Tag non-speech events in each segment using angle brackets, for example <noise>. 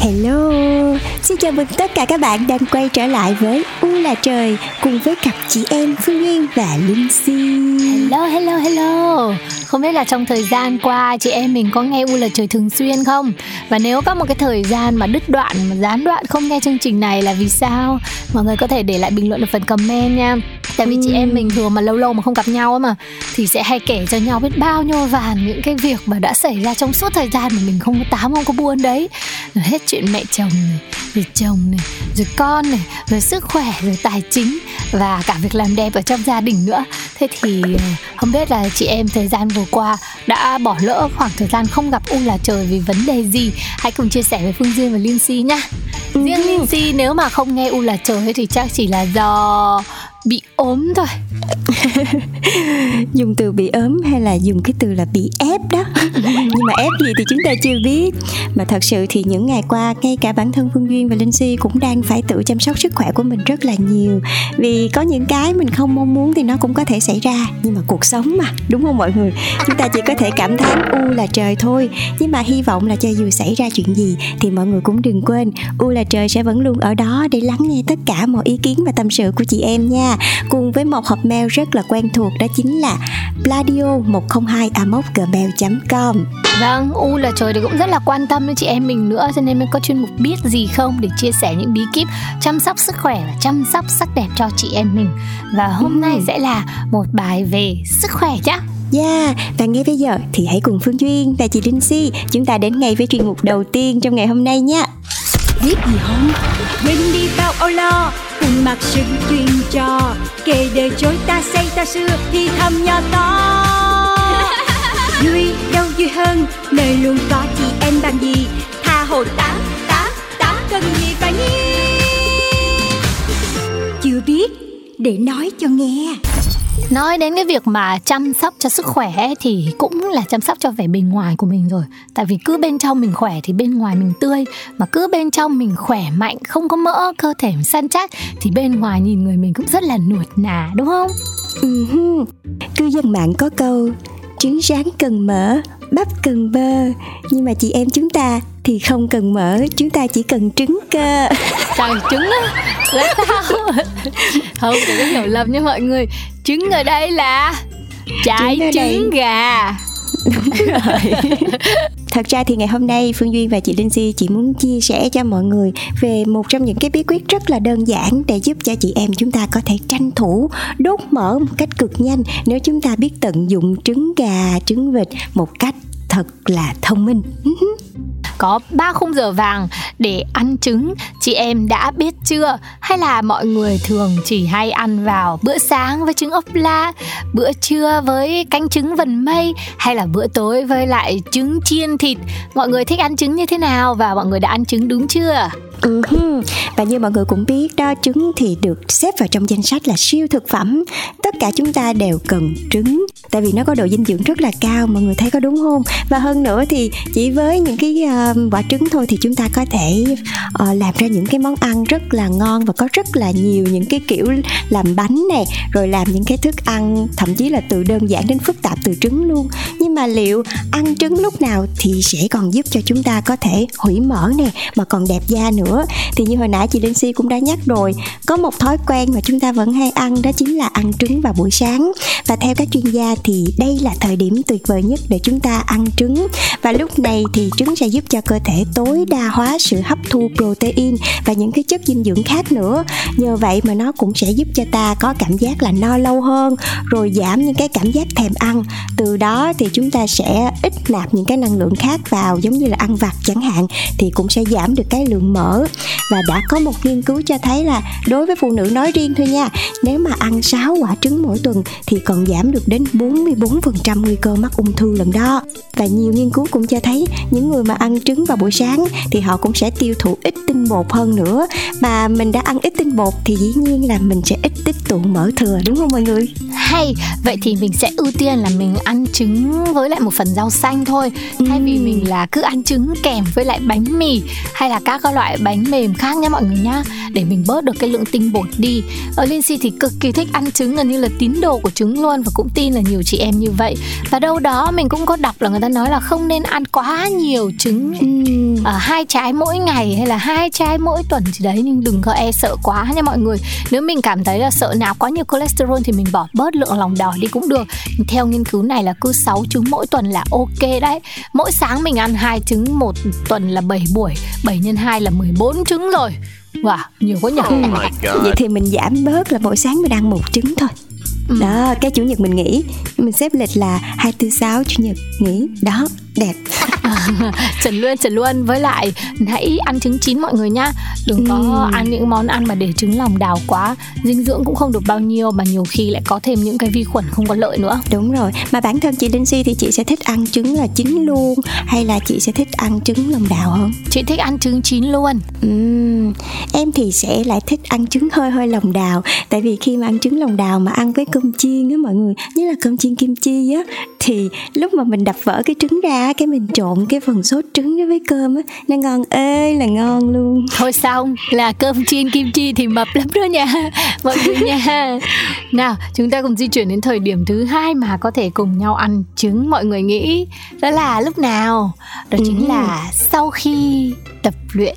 Hello, xin chào mừng tất cả các bạn đang quay trở lại với U là trời cùng với cặp chị em Phương Duyên và Linh Si. Hello, hello, hello Không biết là trong thời gian qua chị em mình có nghe U là trời thường xuyên không? Và nếu có một cái thời gian mà đứt đoạn, mà gián đoạn không nghe chương trình này là vì sao? Mọi người có thể để lại bình luận ở phần comment nha Tại vì chị em mình thường mà lâu lâu mà không gặp nhau mà Thì sẽ hay kể cho nhau biết bao nhiêu vàn những cái việc mà đã xảy ra trong suốt thời gian mà mình không có tám không có buôn đấy. Rồi hết chuyện mẹ chồng này, rồi chồng này, rồi con này, rồi sức khỏe, rồi tài chính Và cả việc làm đẹp ở trong gia đình nữa. Thế thì ờ, không biết là chị em thời gian vừa qua đã bỏ lỡ khoảng thời gian không gặp U là trời vì vấn đề gì? Hãy cùng chia sẻ với Phương Duyên và Linh Si nhá. Riêng Linh Si nếu mà không nghe U là trời thì chắc chỉ là do bị ốm thôi. <laughs> Dùng từ bị ốm hay là dùng cái từ là bị ép đó? <laughs> Nhưng mà ép gì thì chúng ta chưa biết. Mà thật sự thì những ngày qua ngay cả bản thân phương duyên và linh si cũng đang phải tự chăm sóc sức khỏe của mình rất là nhiều. Vì có những cái mình không mong muốn thì nó cũng có thể xảy ra. Nhưng mà cuộc sống mà đúng không mọi người? Chúng ta chỉ có thể cảm thán u là trời thôi. Nhưng mà hy vọng là cho dù xảy ra chuyện gì thì mọi người cũng đừng quên u là trời sẽ vẫn luôn ở đó để lắng nghe tất cả mọi ý kiến và tâm sự của chị em nha cùng với một hộp mail rất là quen thuộc đó chính là pladio 102 gmail com. Vâng, U là trời thì cũng rất là quan tâm đến chị em mình nữa Cho nên mới có chuyên mục biết gì không Để chia sẻ những bí kíp chăm sóc sức khỏe và chăm sóc sắc đẹp cho chị em mình. Và hôm nay sẽ là một bài về sức khỏe nhá. Yeah, và ngay bây giờ thì hãy cùng Phương Duyên và chị Linh Si chúng ta đến ngay với chuyên mục đầu tiên trong ngày hôm nay nha. biết gì không? Quên đi bao âu lo cùng mặc sự chuyên trò kể đời chối ta xây ta xưa thì thầm nhỏ to. <laughs> Vui đâu vui hơn nơi luôn có chị em bằng gì? Tha hồ tá tá tá cần gì phải nhi chưa biết để nói cho nghe Nói đến cái việc mà chăm sóc cho sức khỏe ấy, thì cũng là chăm sóc cho vẻ bề ngoài của mình rồi Tại vì cứ bên trong mình khỏe thì bên ngoài mình tươi Mà cứ bên trong mình khỏe mạnh, không có mỡ, cơ thể săn chắc Thì bên ngoài nhìn người mình cũng rất là nuột nà đúng không? Uh-huh. Cư dân mạng có câu trứng rán cần mỡ, bắp cần bơ. Nhưng mà chị em chúng ta thì không cần mỡ, chúng ta chỉ cần trứng cơ. <laughs> Trời trứng á, là sao? <laughs> Không, đừng có hiểu lầm nha mọi người. Trứng ở đây là trái Trứng trứng gà Đúng <laughs> rồi Thật ra thì ngày hôm nay Phương Duyên và chị Linh Si chỉ muốn chia sẻ cho mọi người về một trong những cái bí quyết rất là đơn giản để giúp cho chị em chúng ta có thể tranh thủ đốt mỡ một cách cực nhanh nếu chúng ta biết tận dụng trứng gà, trứng vịt một cách thật là thông minh. <laughs> Có 3 khung giờ vàng để ăn trứng Chị em đã biết chưa? Hay là mọi người thường chỉ hay ăn vào bữa sáng với trứng ốp la, Bữa trưa với canh trứng vần mây, Hay là bữa tối với lại trứng chiên thịt Mọi người thích ăn trứng như thế nào? Và mọi người đã ăn trứng đúng chưa? Uh-huh. Và như mọi người cũng biết đó, trứng thì được xếp vào trong danh sách là siêu thực phẩm Tất cả chúng ta đều cần trứng Tại vì nó có độ dinh dưỡng rất là cao Mọi người thấy có đúng không? Và hơn nữa thì chỉ với những cái uh, quả trứng thôi Thì chúng ta có thể uh, làm ra những cái món ăn rất là ngon Và có rất là nhiều những cái kiểu làm bánh nè Rồi làm những cái thức ăn thậm chí là từ đơn giản đến phức tạp từ trứng luôn. Nhưng mà liệu ăn trứng lúc nào thì sẽ còn giúp cho chúng ta có thể hủy mỡ nè Mà còn đẹp da nữa nữa? Thì như hồi nãy chị Linh Si cũng đã nhắc rồi có một thói quen mà chúng ta vẫn hay ăn đó chính là ăn trứng vào buổi sáng. Và theo các chuyên gia thì đây là thời điểm tuyệt vời nhất để chúng ta ăn trứng. Và lúc này thì trứng sẽ giúp cho cơ thể tối đa hóa sự hấp thu protein và những cái chất dinh dưỡng khác nữa. Nhờ vậy mà nó cũng sẽ giúp cho ta có cảm giác là no lâu hơn, rồi giảm những cái cảm giác thèm ăn. Từ đó thì chúng ta sẽ ít nạp những cái năng lượng khác vào, giống như là ăn vặt chẳng hạn, thì cũng sẽ giảm được cái lượng mỡ. Và đã có một nghiên cứu cho thấy là đối với phụ nữ nói riêng thôi nha, nếu mà ăn 6 quả trứng mỗi tuần thì còn giảm được đến 44% nguy cơ mắc ung thư lần đó. Và nhiều nghiên cứu cũng cho thấy những người mà ăn trứng vào buổi sáng thì họ cũng sẽ tiêu thụ ít tinh bột hơn nữa. Mà mình đã ăn ít tinh bột thì dĩ nhiên là mình sẽ ít tích tụ mỡ thừa đúng không mọi người? Hay, vậy thì mình sẽ ưu tiên là mình ăn trứng với lại một phần rau xanh thôi Thay vì mình là cứ ăn trứng kèm với lại bánh mì hay là các loại bánh mềm khác nhá mọi người nhá Để mình bớt được cái lượng tinh bột đi Ở Lindsay thì cực kỳ thích ăn trứng gần như là tín đồ của trứng luôn Và cũng tin là nhiều chị em như vậy. Và đâu đó mình cũng có đọc là người ta nói là không nên ăn quá nhiều trứng ở hai trái mỗi ngày hay là hai trái mỗi tuần gì đấy nhưng đừng có e sợ quá nha mọi người. Nếu mình cảm thấy là sợ nào quá nhiều cholesterol thì mình bỏ bớt lượng lòng đỏ đi cũng được. Theo nghiên cứu này là cứ 6 trứng mỗi tuần là ok đấy. Mỗi sáng mình ăn hai trứng một tuần là 7 buổi 7 nhân 2 là 14 trứng rồi. Wow, nhiều quá nhỉ? Oh Vậy thì mình giảm bớt là mỗi sáng mình ăn một trứng thôi ừ. Đó, cái chủ nhật mình nghỉ. Mình xếp lịch là 246 chủ nhật nghỉ. Đó, đẹp. <laughs> trần luôn trần luôn. Với lại hãy ăn trứng chín mọi người nhá. Đừng có ừ. ăn những món ăn mà để trứng lòng đào quá. Dinh dưỡng cũng không được bao nhiêu mà nhiều khi lại có thêm những cái vi khuẩn không có lợi nữa. Đúng rồi. Mà bản thân chị Linh Si thì chị sẽ thích ăn trứng là chín luôn? Hay là chị sẽ thích ăn trứng lòng đào hơn? Chị thích ăn trứng chín luôn. Ừ. em thì sẽ lại thích ăn trứng hơi hơi lòng đào. Tại vì khi mà ăn trứng lòng đào mà ăn với cơm chiên á mọi người như là cơm chiên kim chi á thì lúc mà mình đập vỡ cái trứng ra cái mình trộn cái phần sốt trứng với cơm á. Nó ngon ơi là ngon luôn. Thôi xong là cơm chiên kim chi thì mập lắm đó nha. <laughs> Mọi người nha. Nào chúng ta cùng di chuyển đến thời điểm thứ hai mà có thể cùng nhau ăn trứng mọi người nghĩ đó là lúc nào? Đó chính ừ. là sau khi tập luyện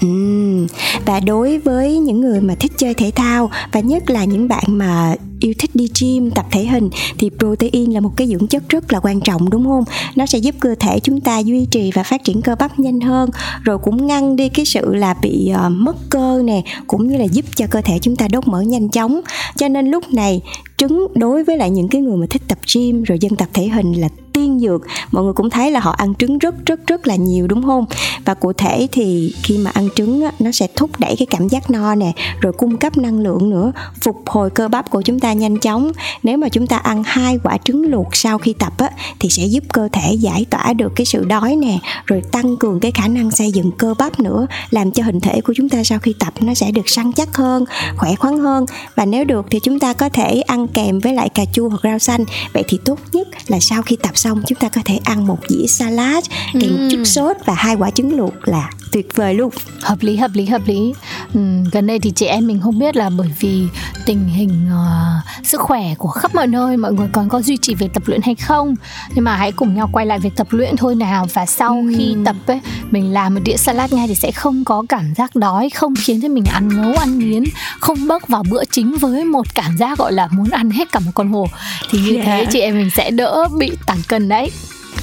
Ừ. Và đối với những người mà thích chơi thể thao và nhất là những bạn mà yêu thích đi gym tập thể hình thì protein là một cái dưỡng chất rất là quan trọng đúng không nó sẽ giúp cơ thể chúng ta duy trì và phát triển cơ bắp nhanh hơn rồi cũng ngăn đi cái sự là bị uh, mất cơ nè cũng như là giúp cho cơ thể chúng ta đốt mỡ nhanh chóng cho nên lúc này trứng đối với lại những cái người mà thích tập gym rồi dân tập thể hình là tiên dược. Mọi người cũng thấy là họ ăn trứng rất rất rất là nhiều đúng không? Và cụ thể thì khi mà ăn trứng á, nó sẽ thúc đẩy cái cảm giác no nè rồi cung cấp năng lượng nữa phục hồi cơ bắp của chúng ta nhanh chóng. Nếu mà chúng ta ăn hai quả trứng luộc sau khi tập á, thì sẽ giúp cơ thể giải tỏa được cái sự đói nè rồi tăng cường cái khả năng xây dựng cơ bắp nữa làm cho hình thể của chúng ta sau khi tập nó sẽ được săn chắc hơn khỏe khoắn hơn. Và nếu được thì chúng ta có thể ăn kèm với lại cà chua hoặc rau xanh. Vậy thì tốt nhất là sau khi tập xong chúng ta có thể ăn một dĩa salad kèm ừ. chút sốt và hai quả trứng luộc là tuyệt vời luôn. Hợp lý hợp lý hợp lý. Ừ, gần đây thì chị em mình không biết là bởi vì tình hình uh, sức khỏe của khắp mọi nơi mọi người còn có duy trì việc tập luyện hay không? Nhưng mà hãy cùng nhau quay lại việc tập luyện thôi nào. Và sau ừ. khi tập ấy mình làm một đĩa salad ngay thì sẽ không có cảm giác đói không khiến cho mình ăn ngấu ăn nghiến không bước vào bữa chính với một cảm giác gọi là muốn ăn hết cả một con hổ thì như yeah. thế chị em mình sẽ đỡ bị tăng cân đấy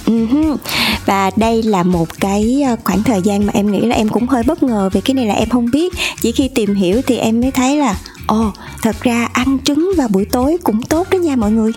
Uh-huh. và đây là một cái ờ, khoảng thời gian mà em nghĩ là em cũng hơi bất ngờ vì cái này là em không biết chỉ khi tìm hiểu thì em mới thấy là ồ oh, thật ra ăn trứng vào buổi tối cũng tốt đó nha mọi người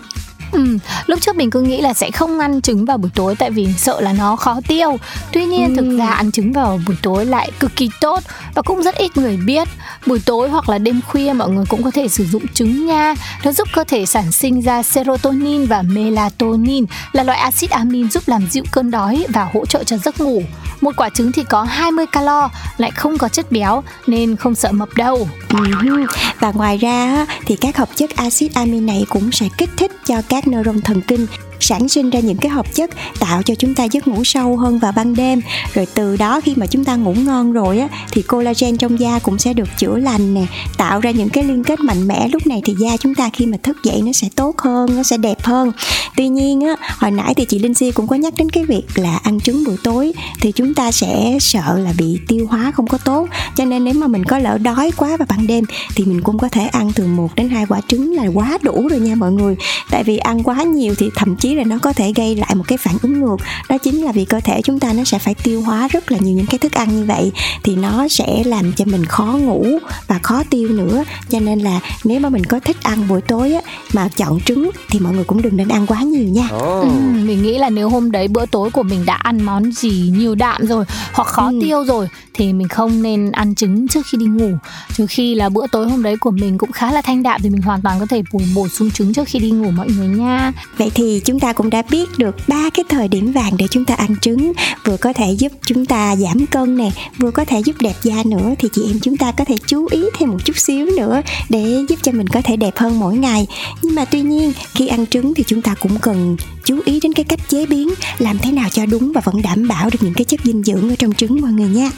Ừ, lúc trước mình cứ nghĩ là sẽ không ăn trứng vào buổi tối tại vì sợ là nó khó tiêu. Tuy nhiên ừ. thực ra ăn trứng vào buổi tối lại cực kỳ tốt và cũng rất ít người biết. Buổi tối hoặc là đêm khuya mọi người cũng có thể sử dụng trứng nha. Nó giúp cơ thể sản sinh ra serotonin và melatonin là loại axit amin giúp làm dịu cơn đói và hỗ trợ cho giấc ngủ. Một quả trứng thì có 20 calo, lại không có chất béo nên không sợ mập đâu. Ừ. Và ngoài ra thì các hợp chất axit amin này cũng sẽ kích thích cho các các neuron thần kinh sản sinh ra những cái hợp chất tạo cho chúng ta giấc ngủ sâu hơn vào ban đêm. Rồi từ đó khi mà chúng ta ngủ ngon rồi á, thì collagen trong da cũng sẽ được chữa lành nè, tạo ra những cái liên kết mạnh mẽ. Lúc này thì da chúng ta khi mà thức dậy nó sẽ tốt hơn, nó sẽ đẹp hơn. Tuy nhiên á, hồi nãy thì chị linh si cũng có nhắc đến cái việc là ăn trứng buổi tối thì chúng ta sẽ sợ là bị tiêu hóa không có tốt. Cho nên nếu mà mình có lỡ đói quá vào ban đêm thì mình cũng có thể ăn từ một đến hai quả trứng là quá đủ rồi nha mọi người. Tại vì ăn quá nhiều thì thậm chí là nó có thể gây lại một cái phản ứng ngược. Đó chính là vì cơ thể chúng ta nó sẽ phải tiêu hóa rất là nhiều những cái thức ăn như vậy thì nó sẽ làm cho mình khó ngủ và khó tiêu nữa. Cho nên là nếu mà mình có thích ăn buổi tối á mà chọn trứng thì mọi người cũng đừng nên ăn quá nhiều nha. Oh. ừ, mình nghĩ là nếu hôm đấy bữa tối của mình đã ăn món gì nhiều đạm rồi hoặc khó ừ. tiêu rồi thì mình không nên ăn trứng trước khi đi ngủ. Trừ khi là bữa tối hôm đấy của mình cũng khá là thanh đạm thì mình hoàn toàn có thể bổ bổ sung trứng trước khi đi ngủ mọi người nha. Vậy thì chúng chúng ta cũng đã biết được ba cái thời điểm vàng để chúng ta ăn trứng. Vừa có thể giúp chúng ta giảm cân nè vừa có thể giúp đẹp da nữa thì chị em chúng ta có thể chú ý thêm một chút xíu nữa để giúp cho mình có thể đẹp hơn mỗi ngày. Nhưng mà tuy nhiên khi ăn trứng thì chúng ta cũng cần chú ý đến cái cách chế biến làm thế nào cho đúng và vẫn đảm bảo được những cái chất dinh dưỡng ở trong trứng mọi người nha.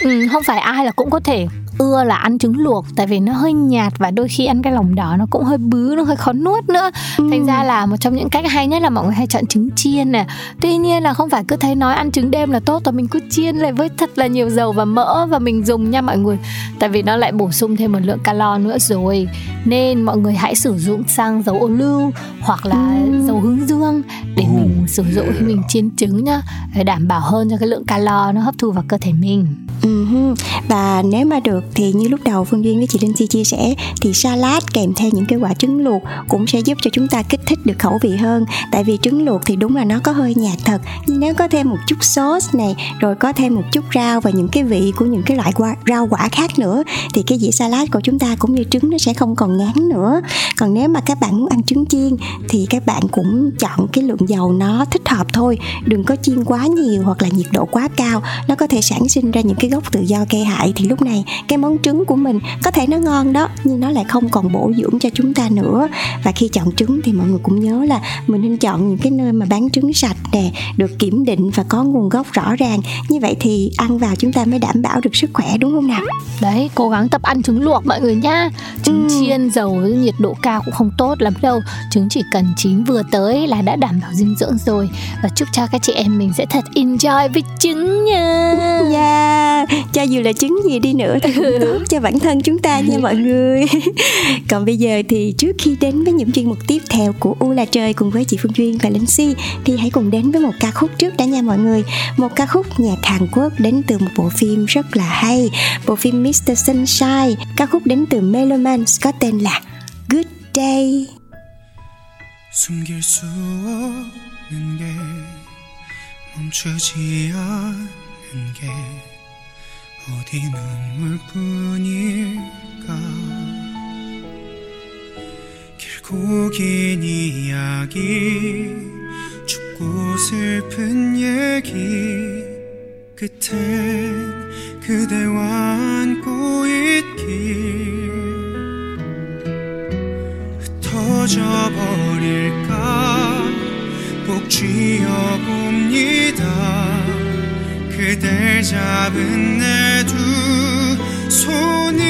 Ừ, không phải ai là cũng có thể ưa là ăn trứng luộc tại vì nó hơi nhạt và đôi khi ăn cái lòng đỏ nó cũng hơi bứ nó hơi khó nuốt nữa. Ừ. thành ra là một trong những cách hay nhất là mọi người hay chọn trứng chiên nè. Tuy nhiên là không phải cứ thấy nói ăn trứng đêm là tốt và mình cứ chiên lại với thật là nhiều dầu và mỡ và mình dùng nha mọi người. Tại vì nó lại bổ sung thêm một lượng calo nữa rồi nên mọi người hãy sử dụng xăng dầu ô lưu hoặc là dầu hướng dương để mình sử dụng khi mình chiên trứng nhá để đảm bảo hơn cho cái lượng calo nó hấp thu vào cơ thể mình. Uh-huh. và nếu mà được thì như lúc đầu phương duyên với chị linh chi chia sẻ thì salad kèm theo những cái quả trứng luộc cũng sẽ giúp cho chúng ta kích thích được khẩu vị hơn. Tại vì trứng luộc thì đúng là nó có hơi nhạt thật. Nhưng nếu có thêm một chút sauce này rồi có thêm một chút rau và những cái vị của những cái loại quả, rau quả khác nữa thì cái dĩa salad của chúng ta cũng như trứng nó sẽ không còn ngán nữa. Còn nếu mà các bạn muốn ăn trứng chiên thì các bạn cũng chọn cái lượng dầu nó thích hợp thôi. Đừng có chiên quá nhiều hoặc là nhiệt độ quá cao. Nó có thể sản sinh ra những cái gốc tự do gây hại. Thì lúc này cái món trứng của mình có thể nó ngon đó nhưng nó lại không còn bổ dưỡng cho chúng ta nữa. Và khi chọn trứng thì mọi người cũng nhớ là mình nên chọn những cái nơi mà bán trứng sạch nè được kiểm định và có nguồn gốc rõ ràng. Như vậy thì ăn vào chúng ta mới đảm bảo được sức khỏe đúng không nào? Đấy cố gắng tập ăn trứng luộc mọi người nha trứng ừ. chiên dầu với nhiệt độ cao cũng không tốt lắm đâu. Trứng chỉ cần chín vừa tới là đã đảm bảo dinh dưỡng rồi. Và chúc cho các chị em mình sẽ thật enjoy với trứng nha. Yeah cho dù là trứng gì đi nữa thì cũng tốt cho bản thân chúng ta nha mọi người. <laughs> Còn bây giờ thì trước khi đến với những chuyên mục tiếp theo của u là trời cùng với chị phương duyên và linh si, thì hãy cùng đến với một ca khúc trước đã nha mọi người. Một ca khúc nhạc hàn quốc đến từ một bộ phim rất là hay, bộ phim Mr. Sunshine. Ca khúc đến từ Meloman có tên là Good Day. 숨길 수 없는 게 멈추지 않는 게 어디 눈물뿐일까? 길고 긴 이야기 춥고 슬픈 얘기 끝엔 그대와 안고 있길 흩어져 버릴까? 꼭 쥐어봅니다. 그댈 잡은 내 두 손을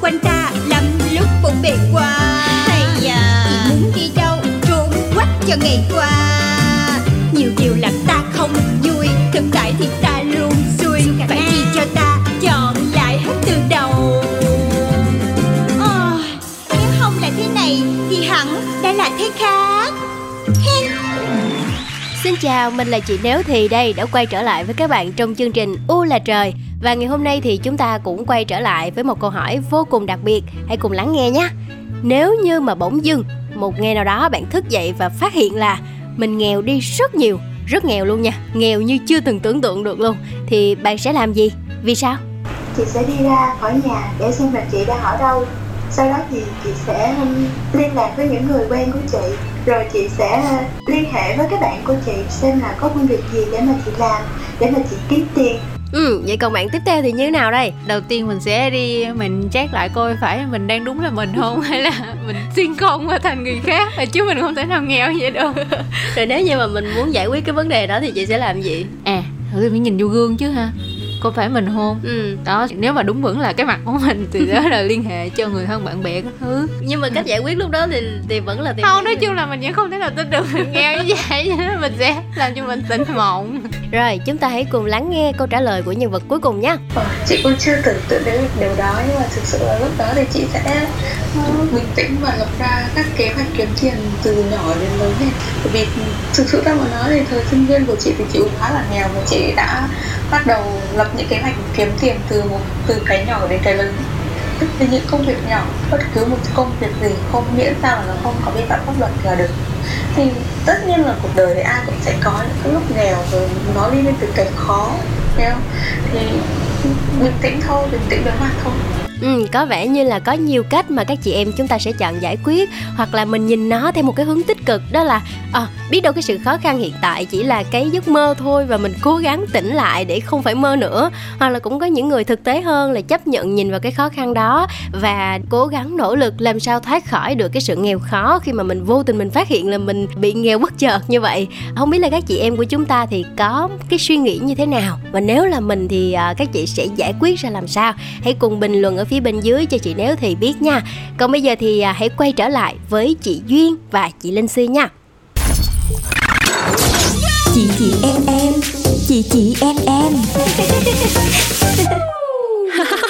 quanh ta lắm lúc bộn bề quá hay à chị muốn đi đâu trốn quách cho ngày qua. Nhiều điều làm ta không vui thực tại thì ta luôn xui. Phải chi cho ta chọn lại hết từ đầu. Ờ, nếu không là thế này thì hẳn đã là thế khác Xin chào, mình là chị Nếu Thì đây đã quay trở lại với các bạn trong chương trình U là trời. Và ngày hôm nay thì chúng ta cũng quay trở lại với một câu hỏi vô cùng đặc biệt. Hãy cùng lắng nghe nhé. Nếu như mà bỗng dưng một ngày nào đó bạn thức dậy và phát hiện là mình nghèo đi rất nhiều Rất nghèo luôn nha, nghèo như chưa từng tưởng tượng được luôn Thì bạn sẽ làm gì? Vì sao? chị sẽ đi ra khỏi nhà để xem là chị đang ở đâu. Sau đó thì chị sẽ um, liên lạc với những người quen của chị rồi chị sẽ uh, liên hệ với các bạn của chị xem là có công việc gì để mà chị làm để mà chị kiếm tiền Ừ, vậy còn bạn tiếp theo thì như thế nào đây? đầu tiên mình sẽ đi mình check lại coi phải mình đang đúng là mình không <laughs> hay là mình xuyên không qua thành người khác chứ mình không thể nào nghèo vậy được Rồi nếu như mà mình muốn giải quyết cái vấn đề đó thì chị sẽ làm gì? à thử phải nhìn vô gương chứ ha có phải mình không? Ừ, đó nếu mà đúng vẫn là cái mặt của mình thì đó là liên hệ cho người thân bạn bè các thứ. Nhưng mà cách giải quyết lúc đó thì thì vẫn là tìm không nói chung là mình vẫn không thể nào tin được mình nghèo như vậy mình sẽ làm cho mình tỉnh mộng rồi, chúng ta hãy cùng lắng nghe câu trả lời của nhân vật cuối cùng nhé. Ờ, chị cũng chưa tưởng tượng đến điều đó nhưng mà thực sự là lúc đó thì chị sẽ ờ, bình tĩnh và lập ra các kế hoạch kiếm tiền từ nhỏ đến lớn này. Bởi vì thực sự ra mà nói thì thời sinh viên của chị thì chị cũng khá là nghèo và chị đã bắt đầu lập những kế hoạch kiếm tiền từ một từ cái nhỏ đến cái lớn. Tức là những công việc nhỏ bất cứ một công việc gì không miễn sao là nó không có vi phạm pháp luật là được thì tất nhiên là cuộc đời thì ai cũng sẽ có những cái lúc nghèo rồi nó đi lên từ cái khó hiểu không? Thì bình tĩnh thôi, bình tĩnh đối mặt thôi. Ừ, có vẻ như là có nhiều cách mà các chị em chúng ta sẽ chọn giải quyết hoặc là mình nhìn nó theo một cái hướng tích cực đó là à, biết đâu cái sự khó khăn hiện tại chỉ là cái giấc mơ thôi và mình cố gắng tỉnh lại để không phải mơ nữa. Hoặc là cũng có những người thực tế hơn là chấp nhận nhìn vào cái khó khăn đó và cố gắng nỗ lực làm sao thoát khỏi được cái sự nghèo khó khi mà mình vô tình mình phát hiện là mình bị nghèo bất chợt như vậy. Không biết là các chị em của chúng ta thì có cái suy nghĩ như thế nào? Và nếu là mình thì ờ, các chị sẽ giải quyết ra làm sao? Hãy cùng bình luận ở phía bên dưới cho chị nếu thì biết nha. Còn bây giờ thì à, hãy quay trở lại với chị duyên và chị linh si nha. Chị chị em em chị chị em em <laughs>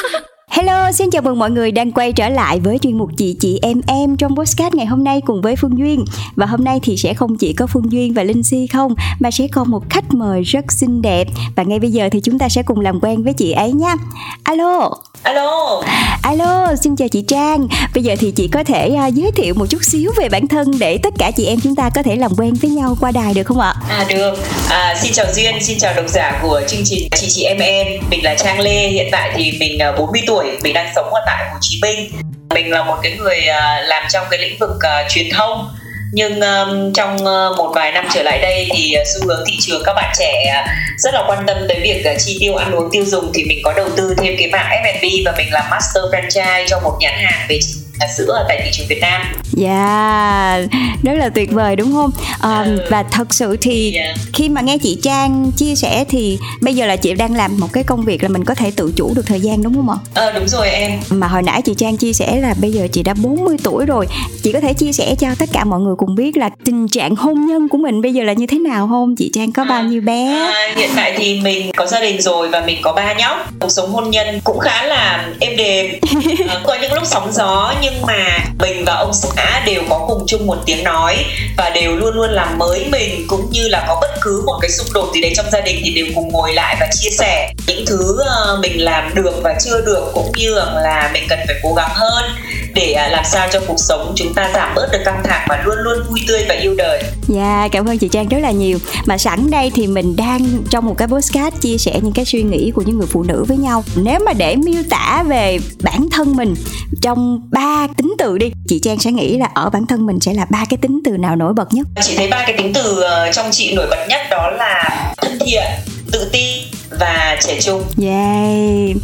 Hello, xin chào mừng mọi người đang quay trở lại với chuyên mục chị chị em em trong podcast ngày hôm nay cùng với Phương Duyên. Và hôm nay thì sẽ không chỉ có Phương Duyên và Linh Si không Mà sẽ còn một khách mời rất xinh đẹp. Và ngay bây giờ thì chúng ta sẽ cùng làm quen với chị ấy nha. Alo, Alo, alo, xin chào chị Trang. Bây giờ thì chị có thể à, giới thiệu một chút xíu về bản thân Để tất cả chị em chúng ta có thể làm quen với nhau qua đài được không ạ? à được. À, xin chào Duyên, xin chào độc giả của chương trình Chị Chị Em Em. Mình là Trang Lê, hiện tại thì mình à, 40 tuổi, mình đang sống ở tại Hồ Chí Minh. Mình là một cái người à, làm trong cái lĩnh vực à, truyền thông. Nhưng um, trong uh, một vài năm trở lại đây thì uh, xu hướng thị trường các bạn trẻ uh, rất là quan tâm tới việc uh, chi tiêu ăn uống tiêu dùng thì mình có đầu tư thêm cái mảng F&B và mình làm master franchise cho một nhãn hàng về sữa ở tại thị trường Việt Nam. Dạ, rất là tuyệt vời đúng không? À, Ừ. Và thật sự thì Yeah. khi mà nghe chị Trang chia sẻ thì bây giờ là chị đang làm một cái công việc là mình có thể tự chủ được thời gian đúng không ạ? Ờ đúng rồi em. Mà hồi nãy chị Trang chia sẻ là bây giờ chị đã 40 tuổi rồi Chị có thể chia sẻ cho tất cả mọi người cùng biết là tình trạng hôn nhân của mình bây giờ là như thế nào không? Chị Trang có bao nhiêu bé? À, hiện tại thì mình có gia đình rồi và mình có ba nhóc cuộc sống hôn nhân cũng khá là êm đềm <laughs> à, có những lúc sóng gió nhưng nhưng mà mình và ông xã đều có cùng chung một tiếng nói và đều luôn luôn làm mới mình, cũng như là có bất cứ một cái xung đột gì đấy trong gia đình thì đều cùng ngồi lại và chia sẻ những thứ ờ, mình làm được và chưa được, cũng như là mình cần phải cố gắng hơn để à, làm sao cho cuộc sống chúng ta giảm bớt được căng thẳng và luôn luôn vui tươi và yêu đời. Dạ, cảm ơn chị Trang rất là nhiều. Mà sẵn đây thì mình đang trong một cái podcast chia sẻ những cái suy nghĩ của những người phụ nữ với nhau. Nếu mà để miêu tả về bản thân mình trong ba tính từ đi Chị Trang sẽ nghĩ là ở bản thân mình sẽ là ba cái tính từ nào nổi bật nhất? Chị thấy ba cái tính từ ờ, trong chị nổi bật nhất đó là thân thiện tự tin và trẻ trung. Yay.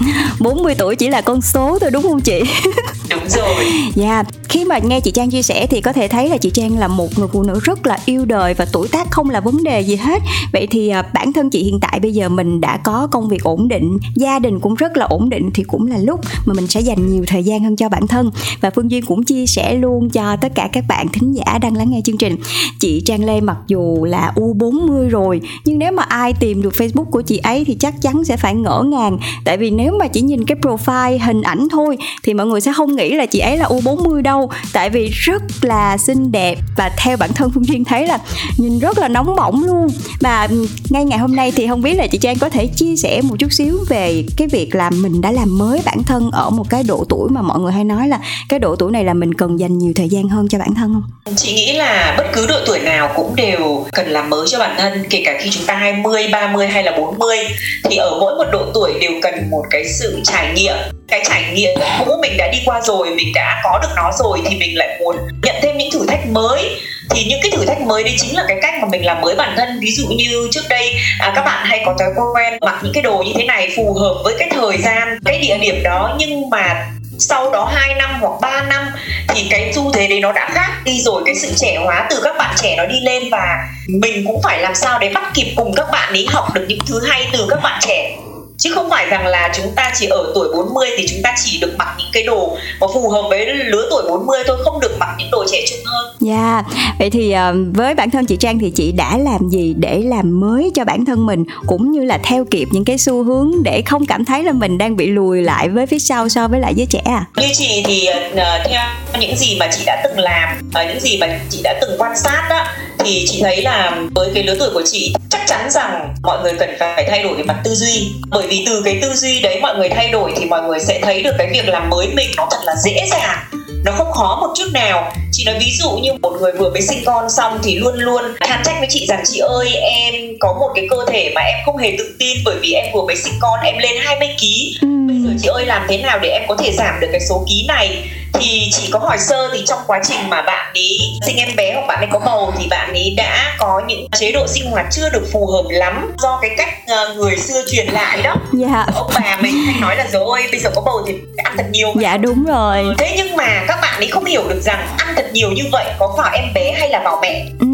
40 tuổi chỉ là con số thôi đúng không chị? <laughs> đúng rồi. Dạ yeah. khi mà nghe chị trang chia sẻ thì có thể thấy là chị trang là một người phụ nữ rất là yêu đời và tuổi tác không là vấn đề gì hết. Vậy thì à, bản thân chị hiện tại bây giờ mình đã có công việc ổn định gia đình cũng rất là ổn định thì cũng là lúc mà mình sẽ dành nhiều thời gian hơn cho bản thân. Và phương duyên cũng chia sẻ luôn cho tất cả các bạn thính giả đang lắng nghe chương trình. Chị trang lê mặc dù là u 40 rồi nhưng nếu mà ai tìm được facebook của chị ấy thì chắc chắn sẽ phải ngỡ ngàng. Tại vì nếu mà chỉ nhìn cái profile hình ảnh thôi thì mọi người sẽ không nghĩ là chị ấy là U40 đâu. Tại vì rất là xinh đẹp và theo bản thân Phương Duyên thấy là nhìn rất là nóng bỏng luôn. Và ừ, ngay ngày hôm nay thì không biết là chị Trang có thể chia sẻ một chút xíu về cái việc là mình đã làm mới bản thân ở một cái độ tuổi mà mọi người hay nói là cái độ tuổi này là mình cần dành nhiều thời gian hơn cho bản thân không? Chị nghĩ là bất cứ độ tuổi nào cũng đều cần làm mới cho bản thân kể cả khi chúng ta 20, 30 hay là 40 thì ở mỗi một độ tuổi đều cần một cái sự trải nghiệm. Cái trải nghiệm cũ mình đã đi qua rồi mình đã có được nó rồi thì mình lại muốn nhận thêm những thử thách mới. Thì những cái thử thách mới đấy chính là cái cách mà mình làm mới bản thân. Ví dụ như trước đây à, các bạn hay có thói quen mặc những cái đồ như thế này phù hợp với cái thời gian cái địa điểm đó. Nhưng mà sau đó 2 năm hoặc 3 năm thì cái xu thế đấy nó đã khác đi rồi. Cái sự trẻ hóa từ các bạn trẻ nó đi lên và mình cũng phải làm sao để bắt kịp cùng các bạn ấy, học được những thứ hay từ các bạn trẻ chứ không phải rằng là chúng ta chỉ ở tuổi 40 thì chúng ta chỉ được mặc những cái đồ mà phù hợp với lứa tuổi 40 thôi không được mặc những đồ trẻ trung hơn. Dạ. Yeah. Vậy thì uh, với bản thân chị Trang thì chị đã làm gì để làm mới cho bản thân mình cũng như là theo kịp những cái xu hướng để không cảm thấy là mình đang bị lùi lại với phía sau so với lại giới trẻ à? Như chị thì uh, theo những gì mà chị đã từng làm, uh, những gì mà chị đã từng quan sát đó thì chị thấy là với cái lứa tuổi của chị chắc chắn rằng mọi người cần phải thay đổi về mặt tư duy bởi vì từ cái tư duy đấy mọi người thay đổi thì mọi người sẽ thấy được cái việc làm mới mình nó thật là dễ dàng. Nó không khó một chút nào. Chị nói ví dụ như một người vừa mới sinh con xong thì luôn luôn than trách với chị rằng chị ơi em có một cái cơ thể mà em không hề tự tin bởi vì em vừa mới sinh con em lên 20 kg ừ. bây giờ chị ơi làm thế nào để em có thể giảm được cái số ký này thì chỉ có hỏi sơ thì trong quá trình mà bạn ấy sinh em bé hoặc bạn ấy có bầu thì bạn ấy đã có những chế độ sinh hoạt chưa được phù hợp lắm do cái cách ờ, người xưa truyền lại đó dạ. ông bà mình hay nói là rồi bây giờ có bầu thì ăn thật nhiều dạ đúng rồi thế nhưng mà các bạn ấy không hiểu được rằng ăn thật nhiều như vậy có vào em bé hay là vào mẹ ừ.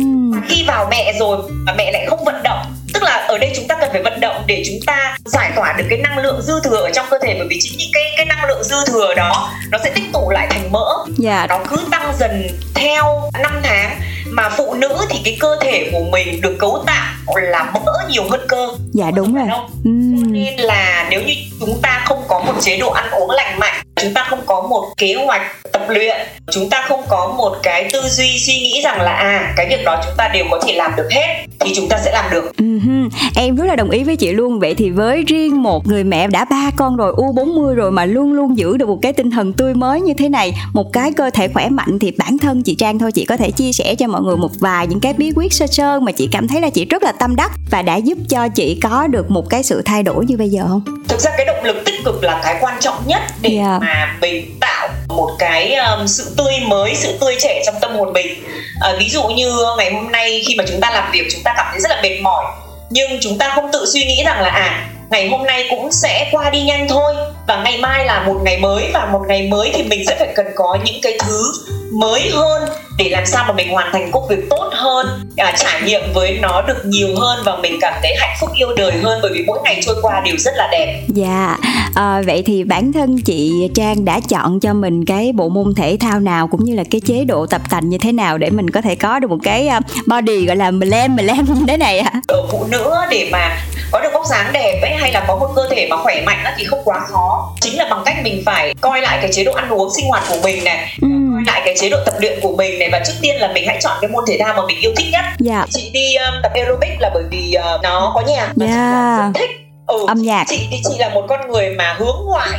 khi vào mẹ rồi mà mẹ lại không vận động tức là ở đây chúng ta cần phải vận động để chúng ta giải tỏa được cái năng lượng dư thừa ở trong cơ thể. Bởi vì chính những cái cái năng lượng dư thừa đó nó sẽ tích tụ lại thành mỡ. Dạ. nó cứ tăng dần theo năm tháng. Mà phụ nữ thì cái cơ thể của mình được cấu tạo là mỡ nhiều hơn cơ. Dạ đúng rồi. ừ. nên là nếu như chúng ta không có một chế độ ăn uống lành mạnh chúng ta không có một kế hoạch tập luyện chúng ta không có một cái tư duy suy nghĩ rằng là à cái việc đó chúng ta đều có thể làm được hết thì chúng ta sẽ làm được uh-huh. em rất là đồng ý với chị luôn vậy thì với riêng một người mẹ đã ba con rồi u 40 rồi mà luôn luôn giữ được một cái tinh thần tươi mới như thế này một cái cơ thể khỏe mạnh thì bản thân chị Trang thôi chị có thể chia sẻ cho mọi người một vài những cái bí quyết sơ sơ mà chị cảm thấy là chị rất là tâm đắc và đã giúp cho chị có được một cái sự thay đổi như bây giờ không thực ra cái động lực tích cực là cái quan trọng nhất để yeah. Dạ. mà mình tạo một cái um, sự tươi mới sự tươi trẻ trong tâm hồn mình. À, ví dụ như ngày hôm nay khi mà chúng ta làm việc chúng ta cảm thấy rất là mệt mỏi nhưng chúng ta không tự suy nghĩ rằng là à ngày hôm nay cũng sẽ qua đi nhanh thôi. Và ngày mai là một ngày mới và một ngày mới thì mình sẽ phải cần có những cái thứ mới hơn để làm sao mà mình hoàn thành công việc tốt hơn à, trải nghiệm với nó được nhiều hơn và mình cảm thấy hạnh phúc yêu đời hơn. Bởi vì mỗi ngày trôi qua đều rất là đẹp. Dạ à, vậy thì bản thân chị trang đã chọn cho mình cái bộ môn thể thao nào cũng như là cái chế độ tập tành như thế nào để mình có thể có được một cái à, body gọi là mlem mlem như thế này ạ? À? phụ nữ để mà có được vóc dáng đẹp ấy hay là có một cơ thể mà khỏe mạnh thì không quá khó chính là bằng cách mình phải coi lại cái chế độ ăn uống sinh hoạt của mình này ừ. coi lại cái chế độ tập luyện của mình này và trước tiên là mình hãy chọn cái môn thể thao mà mình yêu thích nhất dạ. chị đi um, tập aerobic là bởi vì uh, nó có nhạc và yeah. chị rất thích ừ, âm nhạc chị thì chị là một con người mà hướng ngoại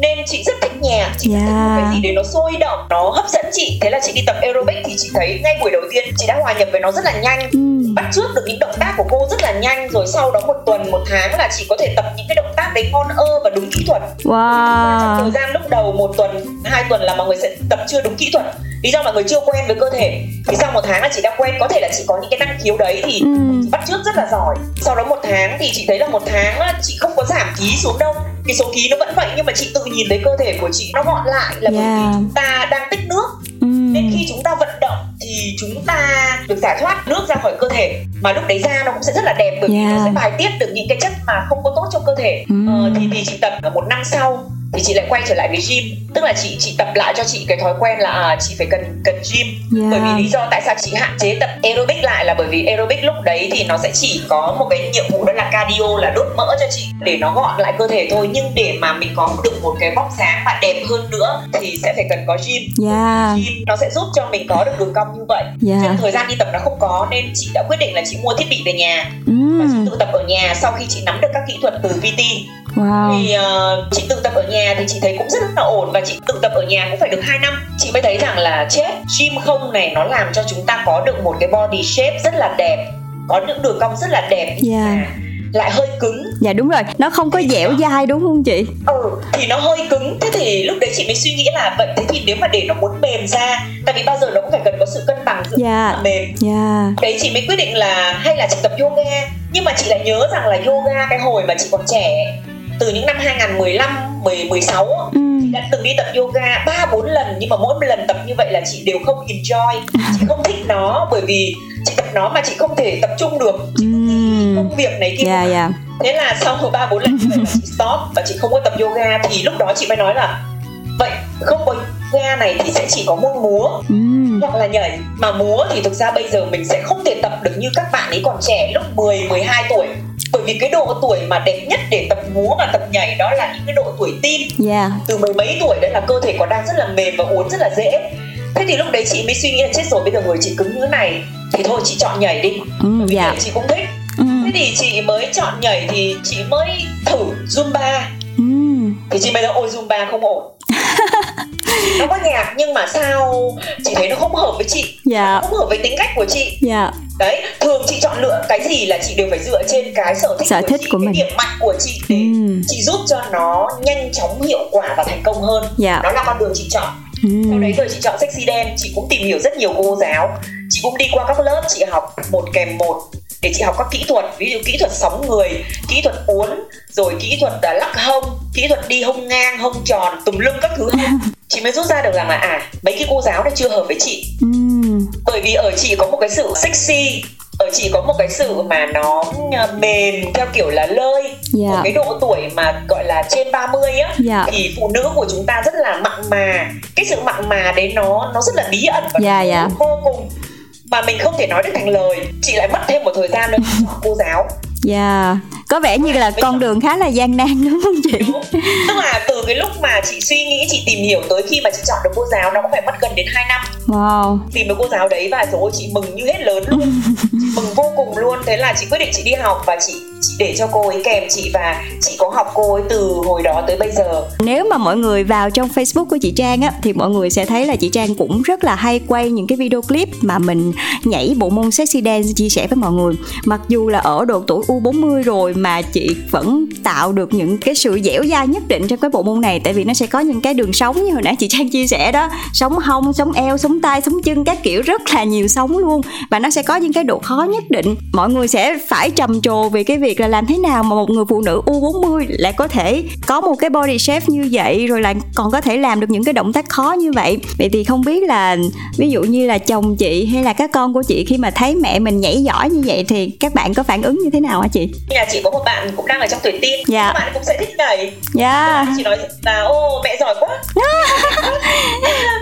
nên chị rất thích nhạc chị yeah. thích một cái gì đấy nó sôi động nó hấp dẫn chị thế là chị đi tập aerobic thì chị thấy ngay buổi đầu tiên chị đã hòa nhập với nó rất là nhanh mm. Bắt trước được những động tác của cô rất là nhanh rồi sau đó một tuần một tháng là chị có thể tập những cái động tác đấy ngon ơ và đúng kỹ thuật wow. trong thời gian lúc đầu một tuần hai tuần là mọi người sẽ tập chưa đúng kỹ thuật lý do mọi người chưa quen với cơ thể thì sau một tháng là chị đã quen có thể là chị có những cái năng khiếu đấy thì chị bắt trước rất là giỏi sau đó một tháng thì chị thấy là một tháng chị không có giảm ký xuống đâu cái số ký nó vẫn vậy nhưng mà chị tự nhìn thấy cơ thể của chị nó gọn lại là bởi vì Yeah. chúng ta đang tích nước Ừm. nên khi chúng ta vận động thì chúng ta được giải thoát nước ra khỏi cơ thể mà lúc đấy da nó cũng sẽ rất là đẹp bởi vì Yeah. nó sẽ bài tiết được những cái chất mà không có tốt trong cơ thể Ừm. ờ, thì thì chị tập ở một năm sau thì chị lại quay trở lại với gym. Tức là chị chị tập lại cho chị cái thói quen là à, chị phải cần cần gym. Yeah. bởi vì lý do tại sao chị hạn chế tập aerobic lại là bởi vì aerobic lúc đấy thì nó sẽ chỉ có một cái nhiệm vụ đó là cardio là đốt mỡ cho chị để nó gọn lại cơ thể thôi. Nhưng để mà mình có được một cái vóc dáng và đẹp hơn nữa thì sẽ phải cần có gym. Yeah. gym nó sẽ giúp cho mình có được đường cong như vậy. Yeah. Chứ thời gian đi tập nó không có nên chị đã quyết định là chị mua thiết bị về nhà. Và chị tự tập ở nhà sau khi chị nắm được các kỹ thuật từ VT Wow. thì uh, chị tự tập ở nhà thì chị thấy cũng rất là ổn và chị tự tập ở nhà cũng phải được 2 năm chị mới thấy rằng là chết gym không này nó làm cho chúng ta có được một cái body shape rất là đẹp có những đường cong rất là đẹp Yeah. mà lại hơi cứng Dạ đúng rồi, nó không có dẻo dai đúng không chị? ừ thì nó hơi cứng thế thì lúc đấy chị mới suy nghĩ là vậy thế thì nếu mà để nó muốn mềm ra tại vì bao giờ nó cũng phải cần có sự cân bằng giữa Dạ. mềm Dạ. đấy chị mới quyết định là hay là chị tập yoga nhưng mà chị lại nhớ rằng là yoga cái hồi mà chị còn trẻ từ những năm 2015 10 16 á, Ừm. đã từng đi tập yoga ba bốn lần nhưng mà mỗi lần tập như vậy là chị đều không enjoy chị không thích nó bởi vì chị tập nó mà chị không thể tập trung được Ừm. công việc này kia Dạ dạ. thế là sau ba bốn lần như vậy là chị stop và chị không có tập yoga thì lúc đó chị mới nói là vậy không có yoga này thì sẽ chỉ có môn múa Ừm. hoặc là nhảy mà múa thì thực ra bây giờ mình sẽ không thể tập được như các bạn ấy còn trẻ lúc 10 12 tuổi bởi vì cái độ tuổi mà đẹp nhất để tập múa và tập nhảy đó là những cái độ tuổi teen Dạ. từ mười mấy tuổi đấy là cơ thể còn đang rất là mềm và uốn rất là dễ thế thì lúc đấy chị mới suy nghĩ là chết rồi bây giờ người chị cứng như này thì thôi chị chọn nhảy đi bởi vì dạ. nhảy chị cũng thích Ừm. thế thì chị mới chọn nhảy thì chị mới thử zumba Ừm. thì chị mới nói ôi zumba không ổn <laughs> nó có nhạc nhưng mà sao chị thấy nó không hợp với chị Dạ. không hợp với tính cách của chị Dạ. Đấy thường chị chọn lựa cái gì là chị đều phải dựa trên cái sở thích Sở của thích chị của cái mình. điểm mạnh của chị để Ừm. chị giúp cho nó nhanh chóng hiệu quả và thành công hơn Dạ. đó là con đường chị chọn sau Ừm. đấy rồi chị chọn sexy dance chị cũng tìm hiểu rất nhiều cô giáo chị cũng đi qua các lớp chị học một kèm một để chị học các kỹ thuật ví dụ kỹ thuật sóng người kỹ thuật uốn rồi kỹ thuật à, lắc hông kỹ thuật đi hông ngang hông tròn tùm lum các thứ <laughs> chị mới rút ra được rằng là à mấy cái cô giáo này chưa hợp với chị Ừm. bởi vì ở chị có một cái sự sexy ở chị có một cái sự mà nó mềm theo kiểu là lơi Dạ. ở cái độ tuổi mà gọi là trên 30 á Dạ. thì phụ nữ của chúng ta rất là mặn mà cái sự mặn mà đấy nó nó rất là bí ẩn và nó dạ. vô cùng mà mình không thể nói được thành lời chị lại mất thêm một thời gian nữa <laughs> cô giáo Dạ. Có vẻ như là con đường khá là gian nan đúng không chị? Đúng. tức là từ cái lúc mà chị suy nghĩ chị tìm hiểu tới khi mà chị chọn được cô giáo nó cũng phải mất gần đến 2 năm Wow. tìm được cô giáo đấy và rồi chị mừng như hết lớn luôn <laughs> chị mừng vô cùng luôn thế là chị quyết định chị đi học và chị chị để cho cô ấy kèm chị và chị có học cô ấy từ hồi đó tới bây giờ Nếu mà mọi người vào trong Facebook của chị Trang á thì mọi người sẽ thấy là chị Trang cũng rất là hay quay những cái video clip mà mình nhảy bộ môn sexy dance chia sẻ với mọi người. Mặc dù là ở độ tuổi U40 rồi mà chị vẫn tạo được những cái sự dẻo dai nhất định trong cái bộ môn này tại vì nó sẽ có những cái đường sống như hồi nãy chị Trang chia sẻ đó, sống hông, sống eo, sống tay, sống chân các kiểu rất là nhiều sống luôn và nó sẽ có những cái độ khó nhất định. Mọi người sẽ phải trầm trồ về cái việc là làm thế nào mà một người phụ nữ U40 lại có thể có một cái body shape như vậy rồi lại còn có thể làm được những cái động tác khó như vậy. Vậy thì không biết là ví dụ như là chồng chị hay là các con của chị khi mà thấy mẹ mình nhảy giỏi như vậy thì các bạn có phản ứng như thế nào hả chị? nhà chị có một bạn cũng đang ở trong tuổi teen Dạ. các bạn cũng sẽ thích nhảy Dạ, chị nói là ô mẹ giỏi quá <laughs>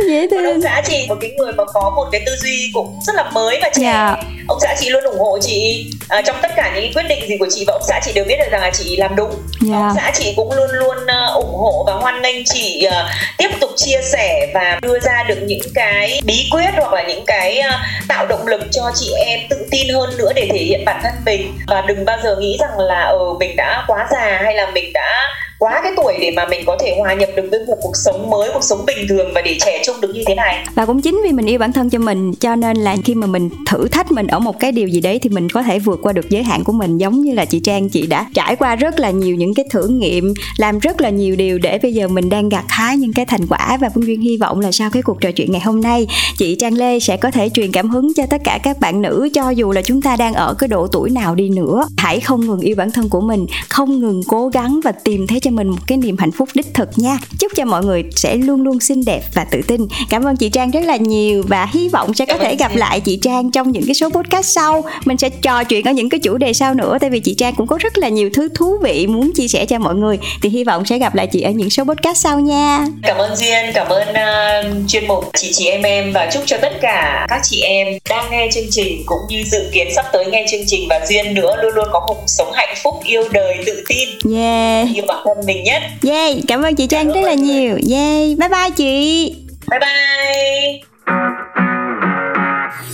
dễ Còn ông xã chị một cái người mà có một cái tư duy cũng rất là mới và trẻ Dạ. ông xã chị luôn ủng hộ chị à, trong tất cả những quyết định gì của chị và ông xã chị đều biết được rằng là chị làm đúng Dạ. ông xã chị cũng luôn luôn ờ, ủng hộ và hoan nghênh chị ờ, tiếp tục chia sẻ và đưa ra được những cái bí quyết hoặc là những cái ờ, tạo động lực cho chị em tự tin hơn nữa để thể hiện bản thân mình và đừng bao giờ nghĩ rằng là ờ mình đã quá già hay là mình đã quá cái tuổi để mà mình có thể hòa nhập được với một cuộc sống mới, cuộc sống bình thường và để trẻ trung được như thế này. Và cũng chính vì mình yêu bản thân cho mình, cho nên là khi mà mình thử thách mình ở một cái điều gì đấy thì mình có thể vượt qua được giới hạn của mình, giống như là chị Trang, chị đã trải qua rất là nhiều những cái thử nghiệm, làm rất là nhiều điều để bây giờ mình đang gặt hái những cái thành quả và Phương Duyên hy vọng là sau cái cuộc trò chuyện ngày hôm nay, chị Trang Lê sẽ có thể truyền cảm hứng cho tất cả các bạn nữ, cho dù là chúng ta đang ở cái độ tuổi nào đi nữa. Hãy không ngừng yêu bản thân của mình, không ngừng cố gắng và tìm thấy cho cho mình một cái niềm hạnh phúc đích thực nha. Chúc cho mọi người sẽ luôn luôn xinh đẹp và tự tin. Cảm ơn chị trang rất là nhiều và hy vọng sẽ có thể gặp lại chị trang trong những cái số podcast sau. Mình sẽ trò chuyện ở những cái chủ đề sau nữa tại vì chị trang cũng có rất là nhiều thứ thú vị muốn chia sẻ cho mọi người. Thì hy vọng sẽ gặp lại chị ở những số podcast sau nha. Cảm ơn Duyên, cảm ơn uh, chuyên mục chị chị em em và chúc cho tất cả các chị em đang nghe chương trình cũng như dự kiến sắp tới nghe chương trình và Duyên nữa luôn luôn có cuộc sống hạnh phúc, yêu đời, tự tin, yeah. Yêu bản thân mình nhất. yeah cảm ơn chị trang rất là nhiều. Yeah bye bye chị. Bye bye.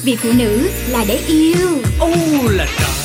Vì phụ nữ là để yêu. Ô là trời